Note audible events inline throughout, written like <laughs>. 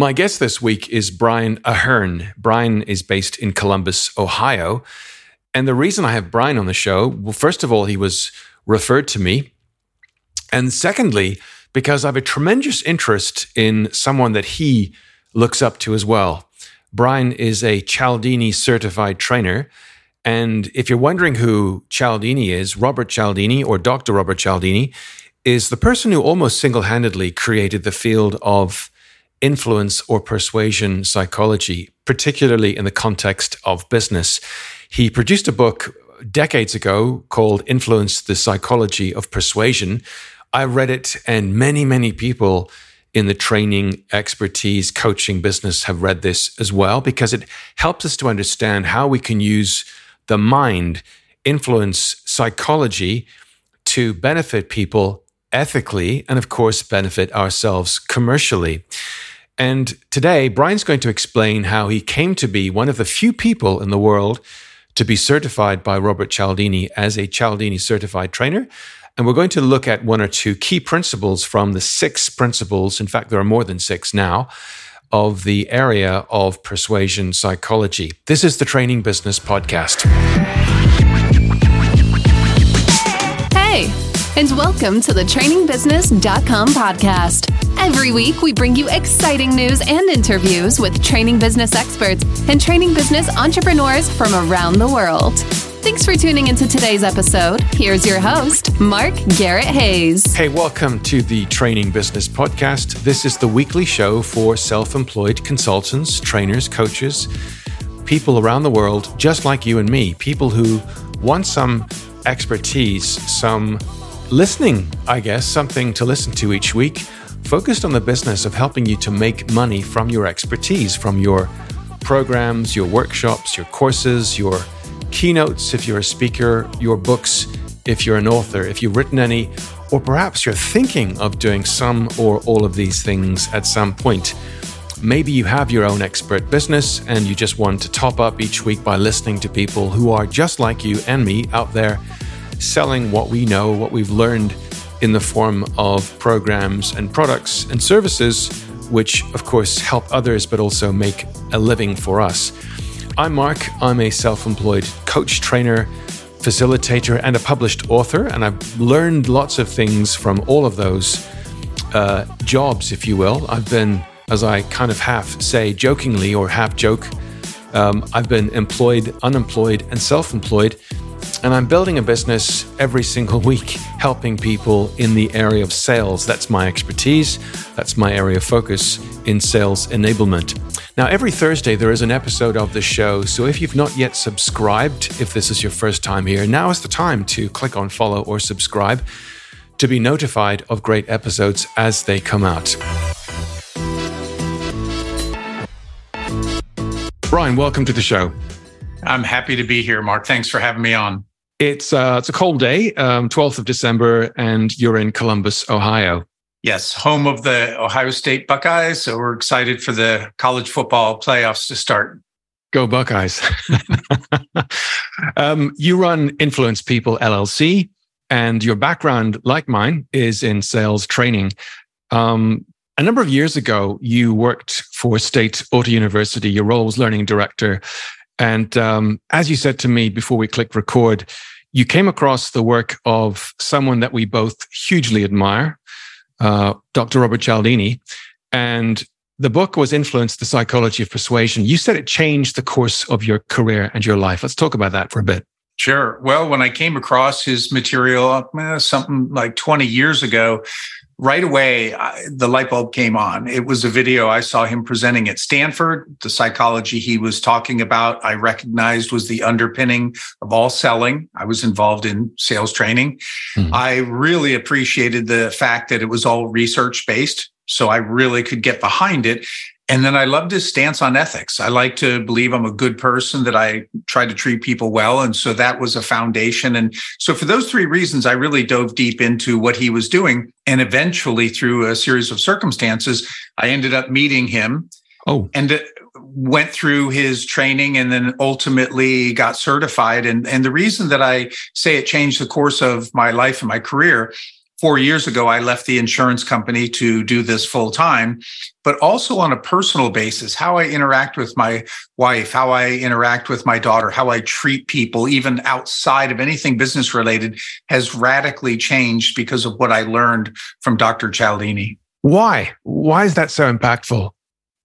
My guest this week is Brian Ahearn. Brian is based in Columbus, Ohio. And the reason I have Brian on the show, well, first of all, he was referred to me. And secondly, because I have a tremendous interest in someone that he looks up to as well. Brian is a Cialdini certified trainer. And if you're wondering who Cialdini is, Robert Cialdini or Dr. Robert Cialdini is the person who almost single handedly created the field of influence or persuasion psychology, particularly in the context of business. He produced a book decades ago called Influence the Psychology of Persuasion. I read it, and many, many people in the training, expertise, coaching business have read this as well because it helps us to understand how we can use the mind, influence psychology to benefit people ethically and, of course, benefit ourselves commercially. And today, Brian's going to explain how he came to be one of the few people in the world to be certified by Robert Cialdini as a Cialdini certified trainer. And we're going to look at one or two key principles from the six principles. In fact, there are more than six now of the area of persuasion psychology. This is the Training Business Podcast. Hey, and welcome to the trainingbusiness.com podcast Every week, we bring you exciting news and interviews with training business experts and training business entrepreneurs from around the world. Thanks for tuning into today's episode. Here's your host, Mark Garrett Hayes. Hey, welcome to the Training Business Podcast. This is the weekly show for self employed consultants, trainers, coaches, people around the world, just like you and me, people who want some expertise, some listening, I guess, something to listen to each week focused on the business of helping you to make money from your expertise, from your programs, your workshops, your courses, your keynotes, if you're a speaker, your books, if you're an author, if you've written any, or perhaps you're thinking of doing some or all of these things at some point. Maybe you have your own expert business and you just want to top up each week by listening to people who are just like you and me out there selling what we know, what we've learned in the form of programs and products and services, which of course help others but also make a living for us. I'm Mark. I'm a self employed coach, trainer, facilitator, and a published author. And I've learned lots of things from all of those uh, jobs, if you will. I've been, as I kind of half say jokingly or half joke, um, I've been employed, unemployed, and self employed and I'm building a business every single <laughs> week, helping people in the area of sales. That's my expertise. That's my area of focus in sales enablement. Now, every Thursday, there is an episode of the show. So if you've not yet subscribed, if this is your first time here, now is the time to click on follow or subscribe to be notified of great episodes as they come out. Brian, welcome to the show. I'm happy to be here, Mark. Thanks for having me on. It's uh, it's a cold day, um, 12th of December, and you're in Columbus, Ohio. Yes, home of the Ohio State Buckeyes. So we're excited for the college football playoffs to start. Go Buckeyes! <laughs> um, you run Influence People LLC, and your background, like mine, is in sales training. Um, a number of years ago, you worked for State Auto University. Your role was learning director. And um, as you said to me before we clicked record, you came across the work of someone that we both hugely admire, uh, Dr. Robert Cialdini. And the book was Influenced the Psychology of Persuasion. You said it changed the course of your career and your life. Let's talk about that for a bit. Sure. Well, when I came across his material, uh, something like 20 years ago, right away, I, the light bulb came on. It was a video I saw him presenting at Stanford. The psychology he was talking about, I recognized was the underpinning of all selling. I was involved in sales training. Mm-hmm. I really appreciated the fact that it was all research based. So I really could get behind it. And then I loved his stance on ethics. I like to believe I'm a good person, that I try to treat people well. And so that was a foundation. And so for those three reasons, I really dove deep into what he was doing. And eventually, through a series of circumstances, I ended up meeting him. Oh. And uh, went through his training and then ultimately got certified. And, and the reason that I say it changed the course of my life and my career four years ago, I left the insurance company to do this full time, but also on a personal basis, how I interact with my wife, how I interact with my daughter, how I treat people, even outside of anything business related, has radically changed because of what I learned from Dr. Cialdini. Why? Why is that so impactful?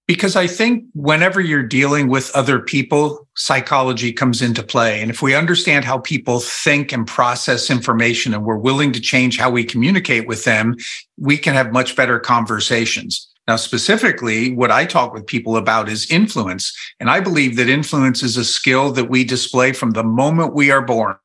Because I think whenever you're dealing with other people, psychology comes into play. And if we understand how people think and process information and we're willing to change how we communicate with them, we can have much better conversations. Now, specifically, what I talk with people about is influence. And I believe that influence is a skill that we display from the moment we are born.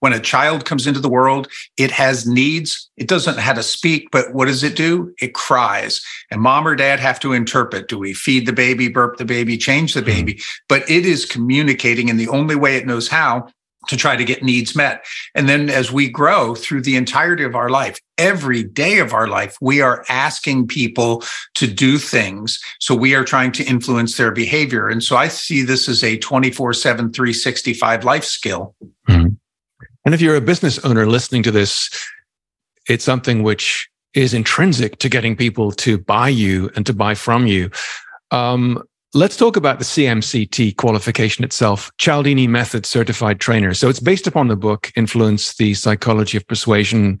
When a child comes into the world, it has needs. It doesn't know how to speak, but what does it do? It cries. And mom or dad have to interpret. Do we feed the baby, burp the baby, change the baby? Mm-hmm. But it is communicating in the only way it knows how to try to get needs met. And then as we grow through the entirety of our life, every day of our life, we are asking people to do things. So we are trying to influence their behavior. And so I see this as a 24 7, 365 life skill. Mm-hmm. And if you're a business owner listening to this, it's something which is intrinsic to getting people to buy you and to buy from you. Um, let's talk about the CMCT qualification itself, Cialdini Method Certified Trainer. So it's based upon the book Influence, the Psychology of Persuasion,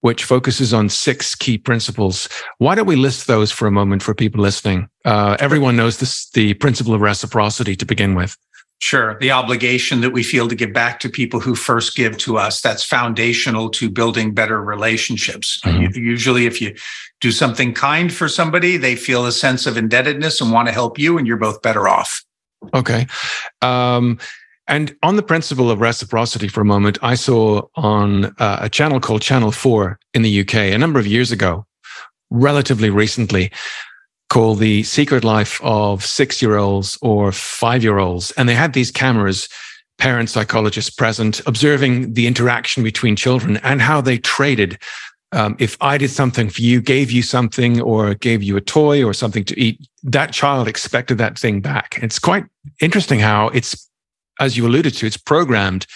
which focuses on six key principles. Why don't we list those for a moment for people listening? Uh, everyone knows this, the principle of reciprocity to begin with. Sure. The obligation that we feel to give back to people who first give to us, that's foundational to building better relationships. Mm-hmm. Usually, if you do something kind for somebody, they feel a sense of indebtedness and want to help you, and you're both better off. Okay. Um, and on the principle of reciprocity for a moment, I saw on uh, a channel called Channel 4 in the UK a number of years ago, relatively recently, called The Secret Life of Six Year Olds or Five Year Olds. And they had these cameras, parent psychologists present, observing the interaction between children and how they traded. Um, if I did something for you, gave you something, or gave you a toy or something to eat, that child expected that thing back. It's quite interesting how it's, as you alluded to, it's programmed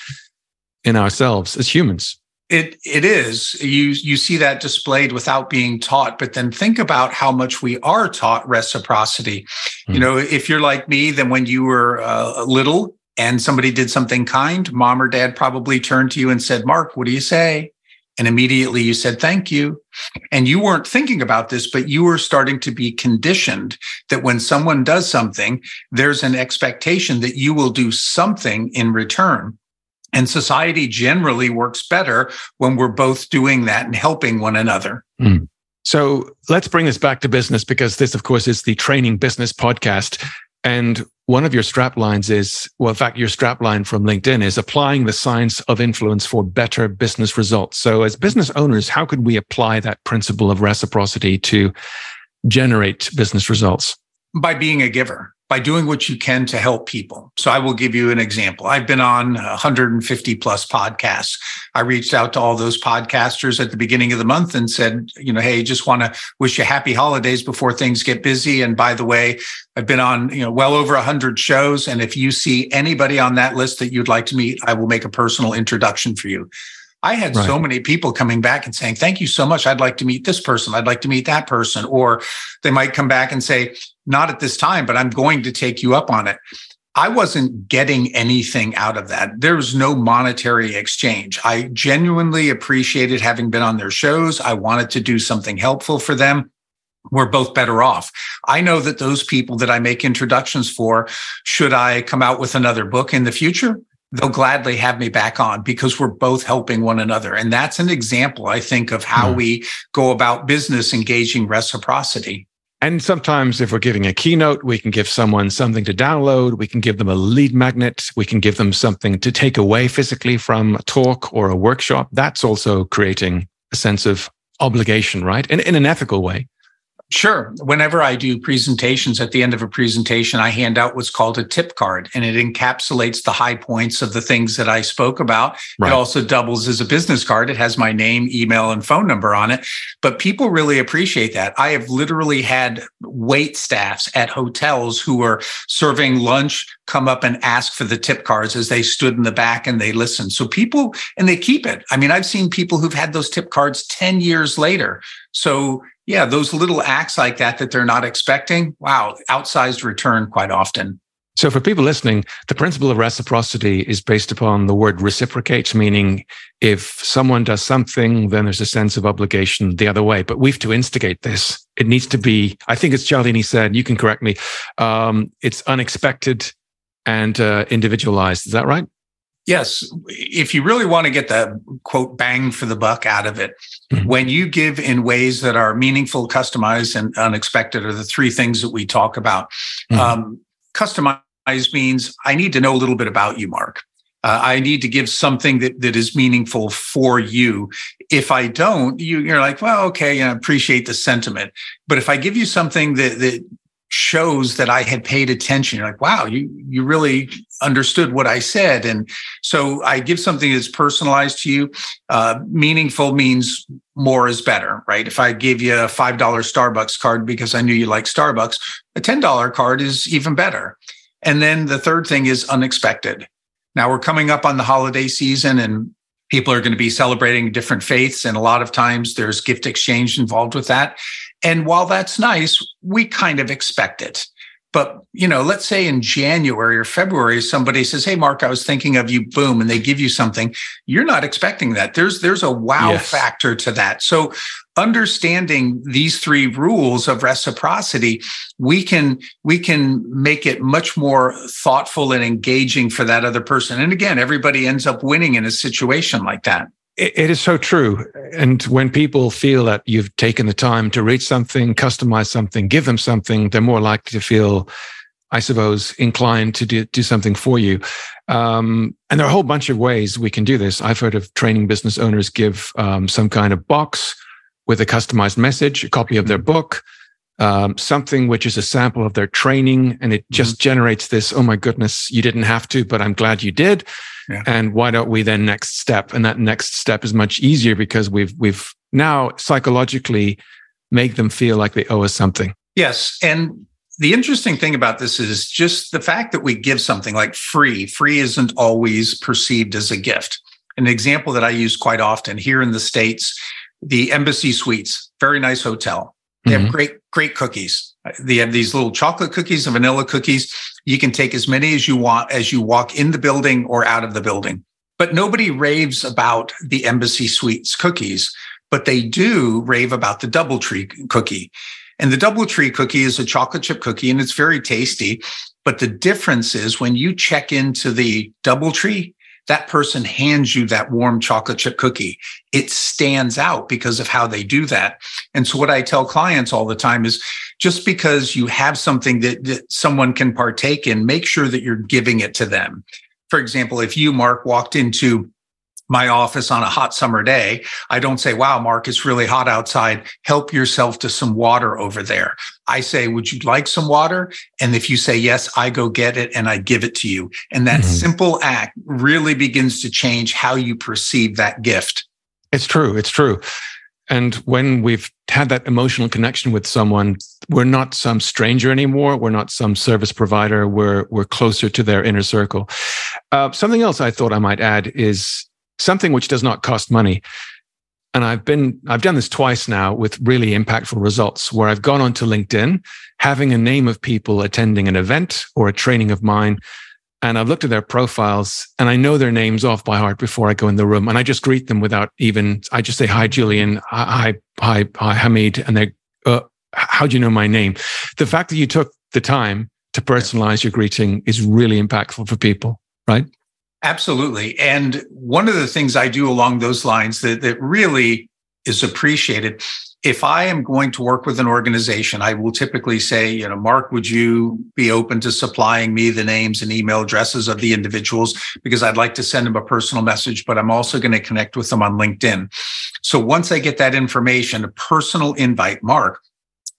in ourselves as humans. It it is. You you see that displayed without being taught, but then think about how much we are taught reciprocity. Mm. You hmm. know, if you're like me, then when you were uh, little and somebody did something kind, mom or dad probably turned to you and said, "Mark, what do you say?" And immediately you said, thank you. And you weren't thinking about this, but you were starting to be conditioned that when someone does something, there's an expectation that you will do something in return. And society generally works better when we're both doing that and helping one another. Mm. So let's bring this back to business because this, of course, is the training business podcast. And one of your strap lines is, well, in fact, your strap line from LinkedIn is applying the science of influence for better business results. So as business owners, how could we apply that principle of reciprocity to generate business results? By being a giver by doing what you can to help people. So I will give you an example. I've been on 150 plus podcasts. I reached out to all those podcasters at the beginning of the month and said, you know, hey, just want to wish you happy holidays before things get busy. And by the way, I've been on, you know, well over 100 shows and if you see anybody on that list that you'd like to meet, I will make a personal introduction for you. I had right. so many people coming back and saying, Thank you so much. I'd like to meet this person. I'd like to meet that person. Or they might come back and say, Not at this time, but I'm going to take you up on it. I wasn't getting anything out of that. There was no monetary exchange. I genuinely appreciated having been on their shows. I wanted to do something helpful for them we're both better off. I know that those people that I make introductions for, should I come out with another book in the future, they'll gladly have me back on because we're both helping one another. And that's an example, I think, of how mm. we go about business engaging reciprocity. And sometimes, if we're giving a keynote, we can give someone something to download. We can give them a lead magnet. We can give them something to take away physically from a talk or a workshop. That's also creating a sense of obligation, right? In, in an ethical way. Sure. Whenever I do presentations, at the end of a presentation, I hand out what's called a tip card, and it encapsulates the high points of the things that I spoke about. Right. It also doubles as a business card. It has my name, email, and phone number on it. But people really appreciate that. I have literally had wait staffs at hotels who were serving lunch come up and ask for the tip cards as they stood in the back and they listened. So people, and they keep it. I mean, I've seen people who've had those tip cards 10 years later. So yeah, those little acts like that that they're not expecting, wow, outsized return quite often. So, for people listening, the principle of reciprocity is based upon the word reciprocate, meaning if someone does something, then there's a sense of obligation the other way. But we've to instigate this. It needs to be, I think it's Cialdini said, you can correct me, um, it's unexpected and uh, individualized. Is that right? Yes. If you really want to get the quote bang for the buck out of it, mm-hmm. when you give in ways that are meaningful, customized, and unexpected are the three things that we talk about. Mm-hmm. Um, customized means I need to know a little bit about you, Mark. Uh, I need to give something that, that is meaningful for you. If I don't, you, you're like, well, okay, I appreciate the sentiment. But if I give you something that, that shows that I had paid attention. You're like, wow, you you really understood what I said. And so I give something that's personalized to you. Uh, meaningful means more is better, right? If I gave you a $5 Starbucks card because I knew you like Starbucks, a $10 card is even better. And then the third thing is unexpected. Now we're coming up on the holiday season and people are going to be celebrating different faiths. And a lot of times there's gift exchange involved with that. And while that's nice, we kind of expect it. But, you know, let's say in January or February, somebody says, Hey, Mark, I was thinking of you, boom, and they give you something. You're not expecting that. There's, there's a wow yes. factor to that. So understanding these three rules of reciprocity, we can, we can make it much more thoughtful and engaging for that other person. And again, everybody ends up winning in a situation like that it is so true. And when people feel that you've taken the time to read something, customize something, give them something, they're more likely to feel, I suppose, inclined to do, do something for you. Um, and there are a whole bunch of ways we can do this. I've heard of training business owners give um, some kind of box with a customized message, a copy of their mm-hmm. book, um, something which is a sample of their training, and it just mm-hmm. generates this, oh my goodness, you didn't have to, but I'm glad you did. Yeah. And why don't we then next step? And that next step is much easier because we've we've now psychologically make them feel like they owe us something. Yes. And the interesting thing about this is just the fact that we give something like free. Free isn't always perceived as a gift. An example that I use quite often here in the States, the Embassy Suites, very nice hotel. They mm-hmm. have great, great cookies. They have these little chocolate cookies and vanilla cookies. You can take as many as you want as you walk in the building or out of the building. But nobody raves about the Embassy Suites cookies, but they do rave about the Doubletree cookie. And the Doubletree cookie is a chocolate chip cookie and it's very tasty. But the difference is when you check into the Doubletree, that person hands you that warm chocolate chip cookie. It stands out because of how they do that. And so what I tell clients all the time is just because you have something that, that someone can partake in, make sure that you're giving it to them. For example, if you, Mark, walked into my office on a hot summer day, I don't say, wow, Mark, it's really hot outside. Help yourself to some water over there. I say, would you like some water? And if you say yes, I go get it and I give it to you. And that mm-hmm. simple act really begins to change how you perceive that gift. It's true. It's true. And when we've had that emotional connection with someone, we're not some stranger anymore. We're not some service provider. We're we're closer to their inner circle. Uh, something else I thought I might add is something which does not cost money. And I've been, I've done this twice now with really impactful results where I've gone onto LinkedIn, having a name of people attending an event or a training of mine. And I've looked at their profiles and I know their names off by heart before I go in the room. And I just greet them without even, I just say, hi, Julian. Hi, hi, hi, Hamid. And they, uh, how do you know my name? The fact that you took the time to personalize your greeting is really impactful for people, right? Absolutely. And one of the things I do along those lines that, that really is appreciated, if I am going to work with an organization, I will typically say, you know, Mark, would you be open to supplying me the names and email addresses of the individuals? Because I'd like to send them a personal message, but I'm also going to connect with them on LinkedIn. So once I get that information, a personal invite, Mark,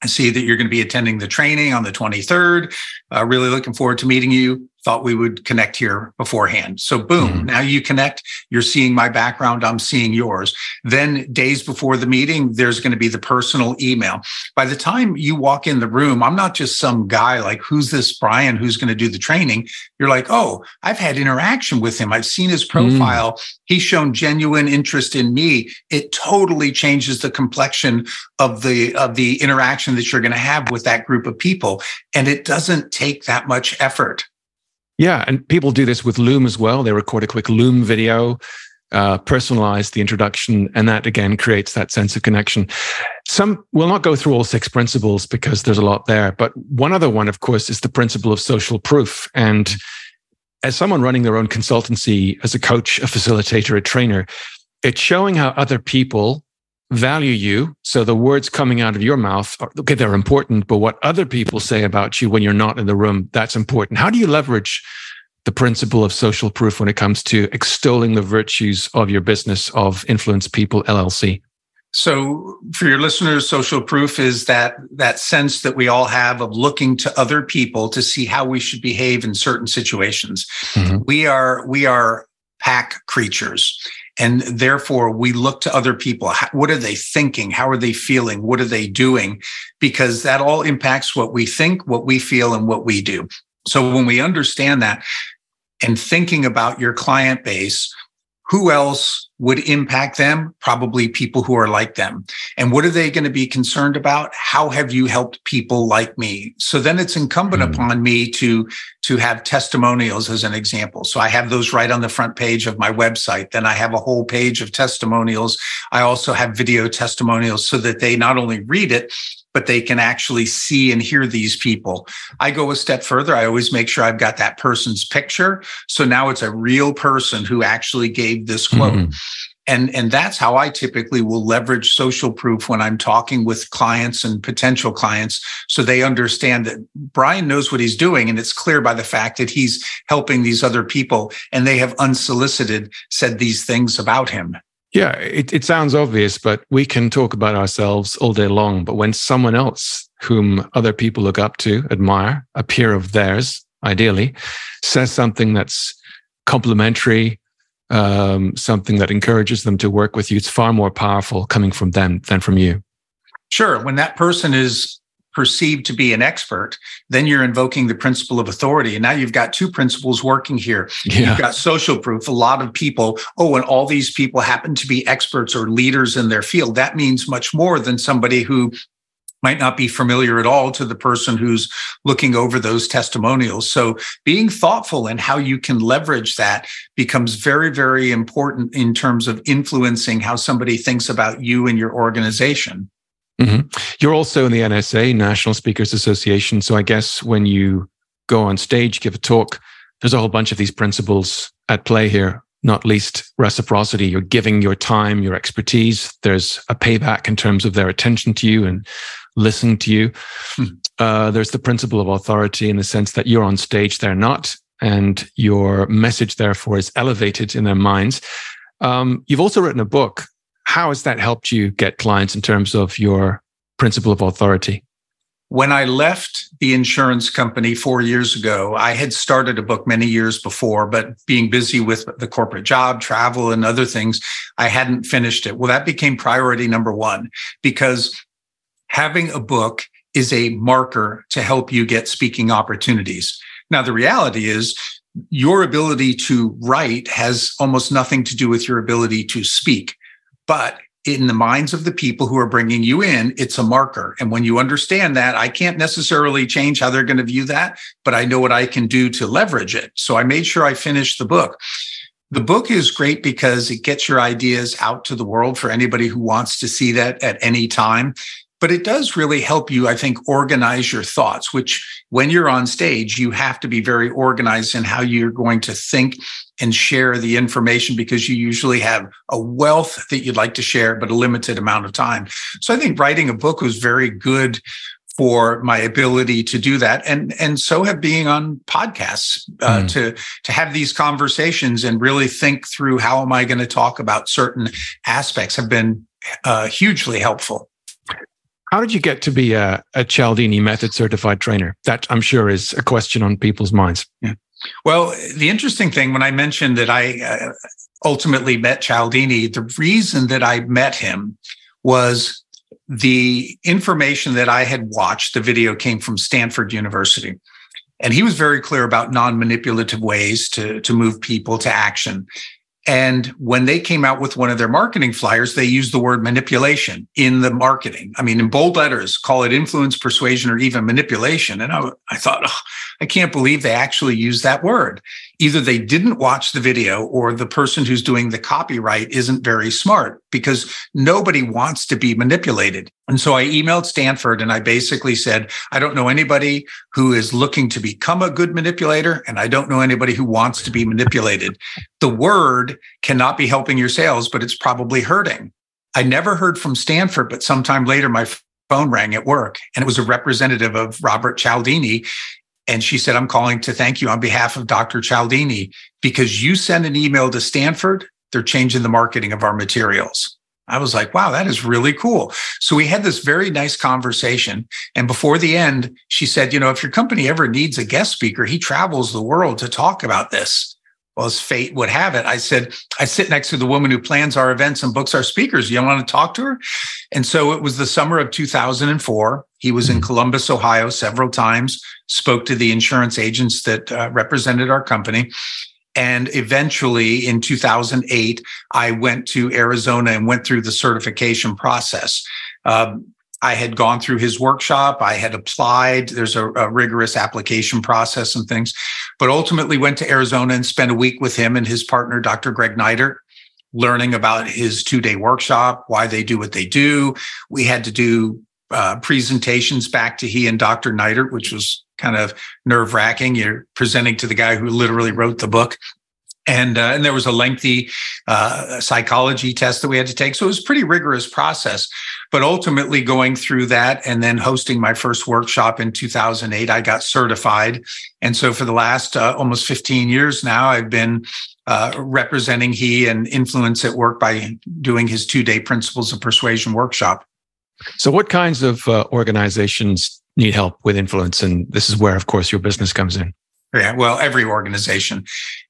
I see that you're going to be attending the training on the 23rd. Uh, really looking forward to meeting you thought we would connect here beforehand. So boom, mm-hmm. now you connect, you're seeing my background, I'm seeing yours. Then days before the meeting, there's going to be the personal email. By the time you walk in the room, I'm not just some guy like, who's this Brian who's going to do the training? You're like, oh, I've had interaction with him. I've seen his mm. profile. Mm. He's shown genuine interest in me. It totally changes the complexion of the of the interaction that you're going to have with that group of people. And it doesn't take that much effort. Yeah, and people do this with Loom as well. They record a quick Loom video, uh, personalize the introduction, and that again creates that sense of connection. Some will not go through all six principles because there's a lot there, but one other one, of course, is the principle of social proof. And as someone running their own consultancy, as a coach, a facilitator, a trainer, it's showing how other people value you. So the words coming out of your mouth, are, okay, they're important, but what other people say about you when you're not in the room, that's important. How do you leverage the principle of social proof when it comes to extolling the virtues of your business of Influence People LLC? So for your listeners, social proof is that that sense that we all have of looking to other people to see how we should behave in certain situations. Mm-hmm. We are we are pack creatures. And therefore, we look to other people. What are they thinking? How are they feeling? What are they doing? Because that all impacts what we think, what we feel, and what we do. So when we understand that and thinking about your client base, who else would impact them? Probably people who are like them. And what are they going to be concerned about? How have you helped people like me? So then it's incumbent mm. upon me to, to have testimonials as an example. So I have those right on the front page of my website. Then I have a whole page of testimonials. I also have video testimonials so that they not only read it, but they can actually see and hear these people. I go a step further. I always make sure I've got that person's picture. So now it's a real person who actually gave this quote. Mm-hmm. And, and that's how I typically will leverage social proof when I'm talking with clients and potential clients. So they understand that Brian knows what he's doing. And it's clear by the fact that he's helping these other people and they have unsolicited said these things about him. Yeah, it, it sounds obvious, but we can talk about ourselves all day long. But when someone else, whom other people look up to, admire, a peer of theirs, ideally, says something that's complimentary, um, something that encourages them to work with you, it's far more powerful coming from them than from you. Sure. When that person is perceived to be an expert, then you're invoking the principle of authority. And now you've got two principles working here. Yeah. You've got social proof. A lot of people, oh, and all these people happen to be experts or leaders in their field. That means much more than somebody who might not be familiar at all to the person who's looking over those testimonials. So being thoughtful in how you can leverage that becomes very, very important in terms of influencing how somebody thinks about you and your organization. Mm-hmm. You're also in the NSA, National Speakers Association. So I guess when you go on stage, give a talk, there's a whole bunch of these principles at play here, not least reciprocity. You're giving your time, your expertise. There's a payback in terms of their attention to you and listening to you. Hmm. Uh, there's the principle of authority in the sense that you're on stage, they're not, and your message, therefore, is elevated in their minds. Um, you've also written a book how has that helped you get clients in terms of your principle of authority? When I left the insurance company four years ago, I had started a book many years before, but being busy with the corporate job, travel, and other things, I hadn't finished it. Well, that became priority number one because having a book is a marker to help you get speaking opportunities. Now, the reality is your ability to write has almost nothing to do with your ability to speak. But in the minds of the people who are bringing you in, it's a marker. And when you understand that, I can't necessarily change how they're going to view that, but I know what I can do to leverage it. So I made sure I finished the book. The book is great because it gets your ideas out to the world for anybody who wants to see that at any time but it does really help you, I think, organize your thoughts, which when you're on stage, you have to be very organized in how you're going to think and share the information because you usually have a wealth that you'd like to share, but a limited amount of time. So I think writing a book was very good for my ability to do that and and so have being on podcasts uh, mm. to to have these conversations and really think through how am i going to talk about certain aspects have been uh, hugely helpful How did you get to be a, a Cialdini method certified trainer? That I'm sure is a question on people's minds. Yeah. Well, the interesting thing when I mentioned that I uh, ultimately met Cialdini, the reason that I met him was the information that I had watched, the video came from Stanford University. And he was very clear about non manipulative ways to, to move people to action. And when they came out with one of their marketing flyers, they used the word manipulation in the marketing. I mean, in bold letters, call it influence, persuasion, or even manipulation. And I, I thought, oh, I can't believe they actually used that word. Either they didn't watch the video or the person who's doing the copyright isn't very smart because nobody wants to be manipulated. And so I emailed Stanford and I basically said, I don't know anybody who is looking to become a good manipulator, and I don't know anybody who wants to be manipulated. The word cannot be helping your sales, but it's probably hurting. I never heard from Stanford, but sometime later, my phone rang at work and it was a representative of Robert Cialdini. And she said, I'm calling to thank you on behalf of Dr. Cialdini because you sent an email to Stanford. They're changing the marketing of our materials. I was like, wow, that is really cool. So we had this very nice conversation. And before the end, she said, you know, if your company ever needs a guest speaker, he travels the world to talk about this. Well, as fate would have it, I said, I sit next to the woman who plans our events and books our speakers. You want to talk to her? And so it was the summer of 2004. He was in mm-hmm. Columbus, Ohio several times, spoke to the insurance agents that uh, represented our company. And eventually in 2008, I went to Arizona and went through the certification process. Um, I had gone through his workshop. I had applied. There's a, a, rigorous application process and things, but ultimately went to Arizona and spent a week with him and his partner, Dr. Greg Neidert, learning about his two day workshop, why they do what they do. We had to do uh, presentations back to he and Dr. Neidert, which was kind of nerve wracking. You're presenting to the guy who literally wrote the book. And, uh, and there was a lengthy uh, psychology test that we had to take. So it was a pretty rigorous process. But ultimately, going through that and then hosting my first workshop in 2008, I got certified. And so for the last uh, almost 15 years now, I've been uh, representing he and influence at work by doing his two day principles of persuasion workshop. So, what kinds of uh, organizations need help with influence? And this is where, of course, your business comes in. Yeah, well, every organization,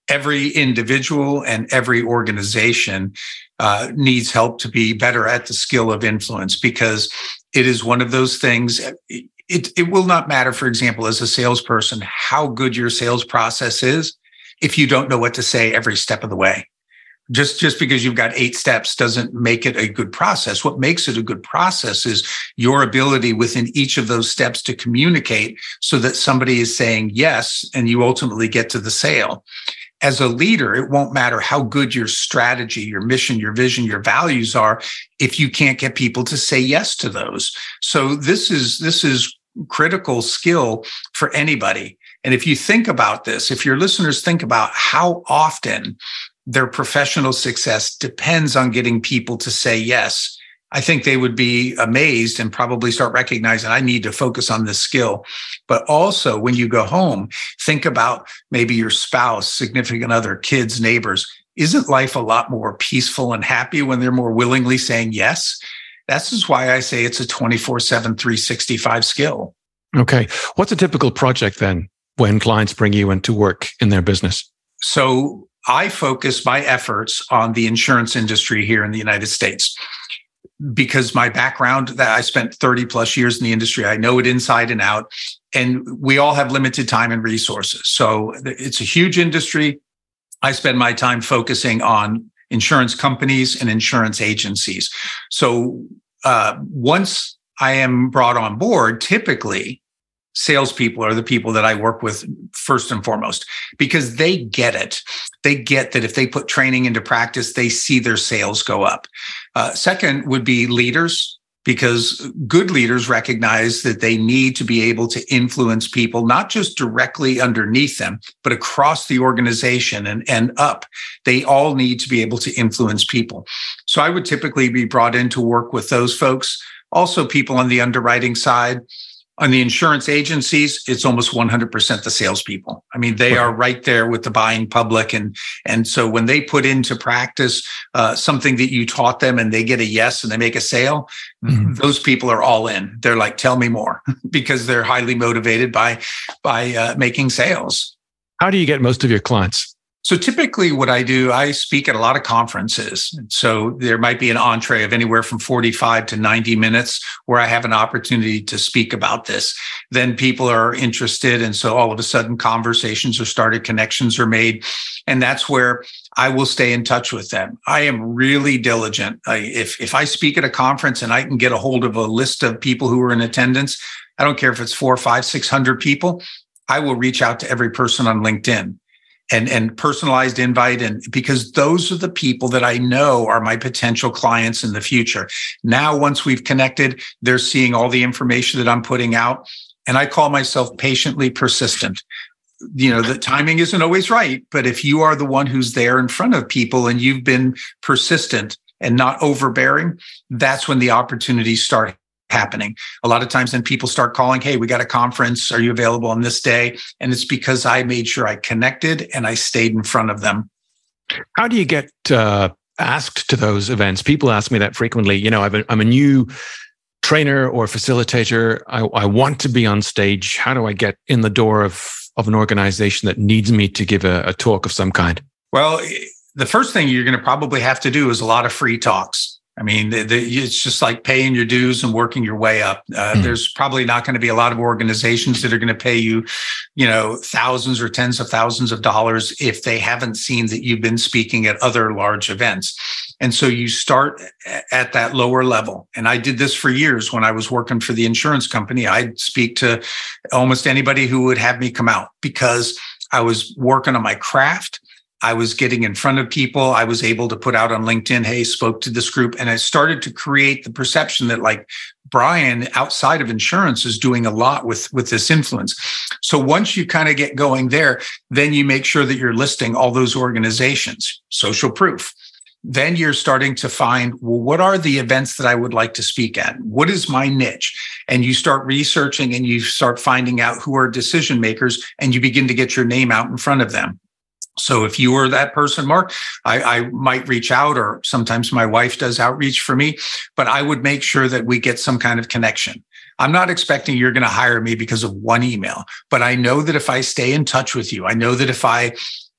every individual, and every organization uh, needs help to be better at the skill of influence because it is one of those things. It, it will not matter, for example, as a salesperson, how good your sales process is if you don't know what to say every step of the way just just because you've got eight steps doesn't make it a good process. What makes it a good process is your ability within each of those steps to communicate so that somebody is saying yes and you ultimately get to the sale. As a leader it won't matter how good your strategy your mission your vision your values are if you can't get people to say yes to those. So this is this is critical skill for anybody. And if you think about this, if your listeners think about how often their professional success depends on getting people to say yes. I think they would be amazed and probably start recognizing I need to focus on this skill. But also, when you go home, think about maybe your spouse, significant other, kids, neighbors. Isn't life a lot more peaceful and happy when they're more willingly saying yes? That's why I say it's a 24 7, 365 skill. Okay. What's a typical project then when clients bring you into work in their business? So, I focus my efforts on the insurance industry here in the United States because my background that I spent 30 plus years in the industry, I know it inside and out. And we all have limited time and resources. So it's a huge industry. I spend my time focusing on insurance companies and insurance agencies. So uh, once I am brought on board, typically salespeople are the people that I work with first and foremost because they get it. They get that if they put training into practice, they see their sales go up. Uh, second would be leaders because good leaders recognize that they need to be able to influence people, not just directly underneath them, but across the organization and, and up. They all need to be able to influence people. So I would typically be brought in to work with those folks, also people on the underwriting side On the insurance agencies, it's almost 100% the salespeople. I mean, they are right there with the buying public, and and so when they put into practice uh, something that you taught them, and they get a yes and they make a sale, mm-hmm. those people are all in. They're like, "Tell me more," <laughs> because they're highly motivated by by uh, making sales. How do you get most of your clients? So typically what I do, I speak at a lot of conferences. So there might be an entree of anywhere from 45 to 90 minutes where I have an opportunity to speak about this. Then people are interested. And so all of a sudden conversations are started, connections are made. And that's where I will stay in touch with them. I am really diligent. I, if, if I speak at a conference and I can get a hold of a list of people who are in attendance, I don't care if it's four, five, six hundred people. I will reach out to every person on LinkedIn and and personalized invite and because those are the people that I know are my potential clients in the future. Now once we've connected, they're seeing all the information that I'm putting out and I call myself patiently persistent. You know, the timing isn't always right, but if you are the one who's there in front of people and you've been persistent and not overbearing, that's when the opportunities start happening. A lot of times then people start calling, Hey, we got a conference. Are you available on this day? And it's because I made sure I connected and I stayed in front of them. How do you get uh, asked to those events? People ask me that frequently. You know, i am a new trainer or facilitator. I, I want to be on stage. How do I get in the door of, of an organization that needs me to give a, a talk of some kind? Well, the first thing you're going to probably have to do is a lot of free talks I mean, the, the, it's just like paying your dues and working your way up. Uh, mm. There's probably not going to be a lot of organizations that are going to pay you, you know, thousands or tens of thousands of dollars if they haven't seen that you've been speaking at other large events. And so you start at that lower level. And I did this for years when I was working for the insurance company. I'd speak to almost anybody who would have me come out because I was working on my craft. I was getting in front of people. I was able to put out on LinkedIn, hey, spoke to this group. And I started to create the perception that like Brian outside of insurance is doing a lot with, with this influence. So once you kind of get going there, then you make sure that you're listing all those organizations, social proof. Then you're starting to find, well, what are the events that I would like to speak at? What is my niche? And you start researching and you start finding out who are decision makers and you begin to get your name out in front of them. So if you were that person, Mark, I, I, might reach out, or sometimes my wife does outreach for me, but I would make sure that we get some kind of connection. I'm not expecting you're going to hire me because of one email, but I know that if I stay in touch with you, I know that if I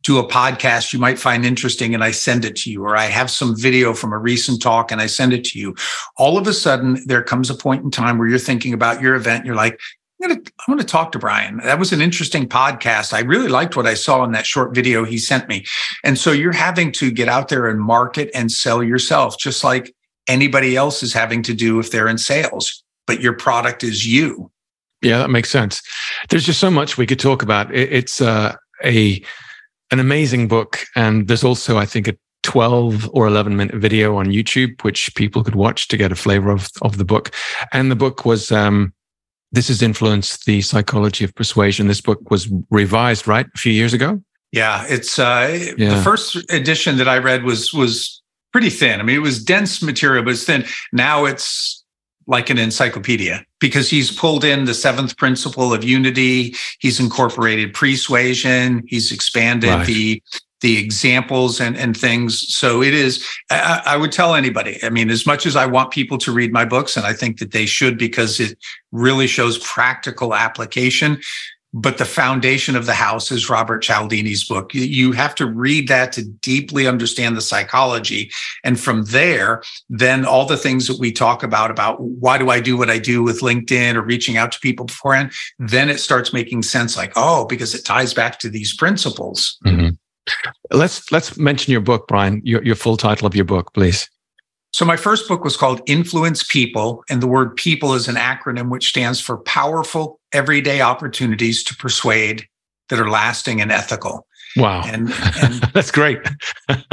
do a podcast you might find interesting and I send it to you, or I have some video from a recent talk and I send it to you. All of a sudden, there comes a point in time where you're thinking about your event. and You're like, I'm going to I'm going to talk to Brian. That was an interesting podcast. I really liked what I saw in that short video he sent me. And so you're having to get out there and market and sell yourself just like anybody else is having to do if they're in sales, but your product is you. Yeah, that makes sense. There's just so much we could talk about. It's uh, a an amazing book and there's also I think a 12 or 11 minute video on YouTube which people could watch to get a flavor of of the book. And the book was um this has influenced the psychology of persuasion. This book was revised, right, a few years ago. Yeah, it's uh, yeah. the first edition that I read was was pretty thin. I mean, it was dense material, but it's thin. Now it's like an encyclopedia because he's pulled in the seventh principle of unity. He's incorporated persuasion. He's expanded right. the the examples and, and things. So it is, I, I, would tell anybody, I mean, as much as I want people to read my books, and I think that they should because it really shows practical application. But the foundation of the house is Robert Cialdini's book. You have to read that to deeply understand the psychology. And from there, then all the things that we talk about, about why do I do what I do with LinkedIn or reaching out to people beforehand, then it starts making sense like, oh, because it ties back to these principles. Mm-hmm. Let's let's mention your book, Brian. Your your full title of your book, please. So my first book was called Influence People, and the word people is an acronym which stands for powerful everyday opportunities to persuade that are lasting and ethical. Wow. And, <laughs> and that's great.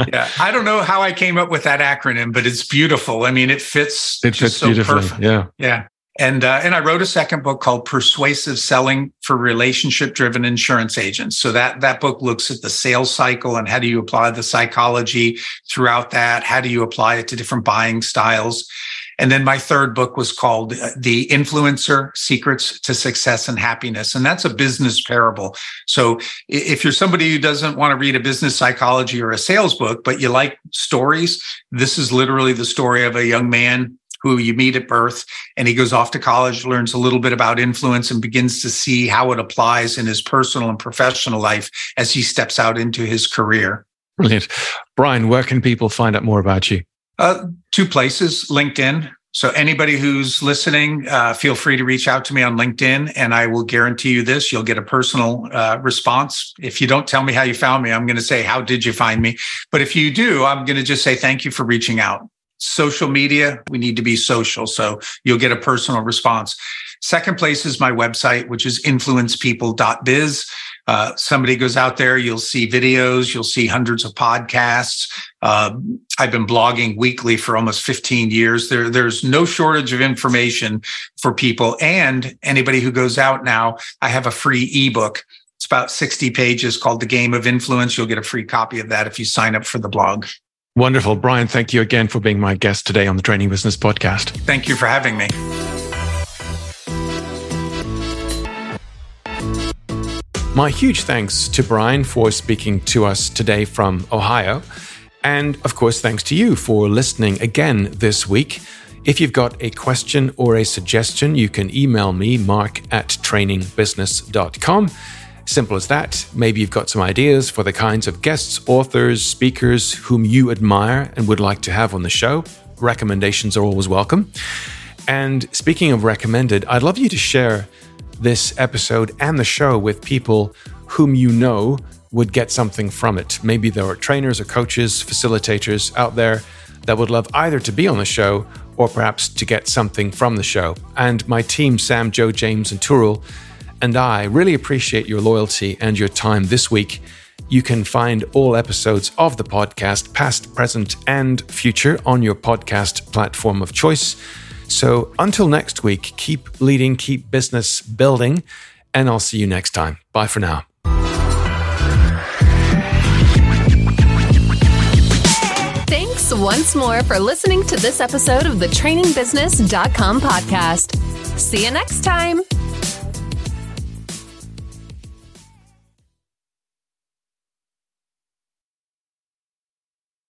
yeah. I don't know how I came up with that acronym, but it's beautiful. I mean, it fits it fits so beautifully. Perfect. Yeah. Yeah. And uh, and I wrote a second book called Persuasive Selling for Relationship Driven Insurance Agents. So that that book looks at the sales cycle and how do you apply the psychology throughout that? How do you apply it to different buying styles? And then my third book was called uh, The Influencer Secrets to Success and Happiness. And that's a business parable. So if you're somebody who doesn't want to read a business psychology or a sales book, but you like stories, this is literally the story of a young man who you meet at birth and he goes off to college learns a little bit about influence and begins to see how it applies in his personal and professional life as he steps out into his career. Brilliant. Brian where can people find out more about you? Uh, two places linkedin. So anybody who's listening uh, feel free to reach out to me on linkedin and i will guarantee you this you'll get a personal uh, response. If you don't tell me how you found me i'm going to say how did you find me? But if you do i'm going to just say thank you for reaching out social media. We need to be social. So you'll get a personal response. Second place is my website, which is influencepeople.biz. Uh, somebody goes out there, you'll see videos, you'll see hundreds of podcasts. Uh, I've been blogging weekly for almost 15 years. There, there's no shortage of information for people. And anybody who goes out now, I have a free ebook. It's about 60 pages called The Game of Influence. You'll get a free copy of that if you sign up for the blog. Wonderful. Brian, thank you again for being my guest today on the Training Business Podcast. Thank you for having me. My huge thanks to Brian for speaking to us today from Ohio. And of course, thanks to you for listening again this week. If you've got a question or a suggestion, you can email me, mark at trainingbusiness.com. Simple as that. Maybe you've got some ideas for the kinds of guests, authors, speakers whom you admire and would like to have on the show. Recommendations are always welcome. And speaking of recommended, I'd love you to share this episode and the show with people whom you know would get something from it. Maybe there are trainers or coaches, facilitators out there that would love either to be on the show or perhaps to get something from the show. And my team, Sam, Joe, James, and Turul, and I really appreciate your loyalty and your time this week. You can find all episodes of the podcast, past, present, and future, on your podcast platform of choice. So until next week, keep leading, keep business building, and I'll see you next time. Bye for now. Thanks once more for listening to this episode of the trainingbusiness.com podcast. See you next time.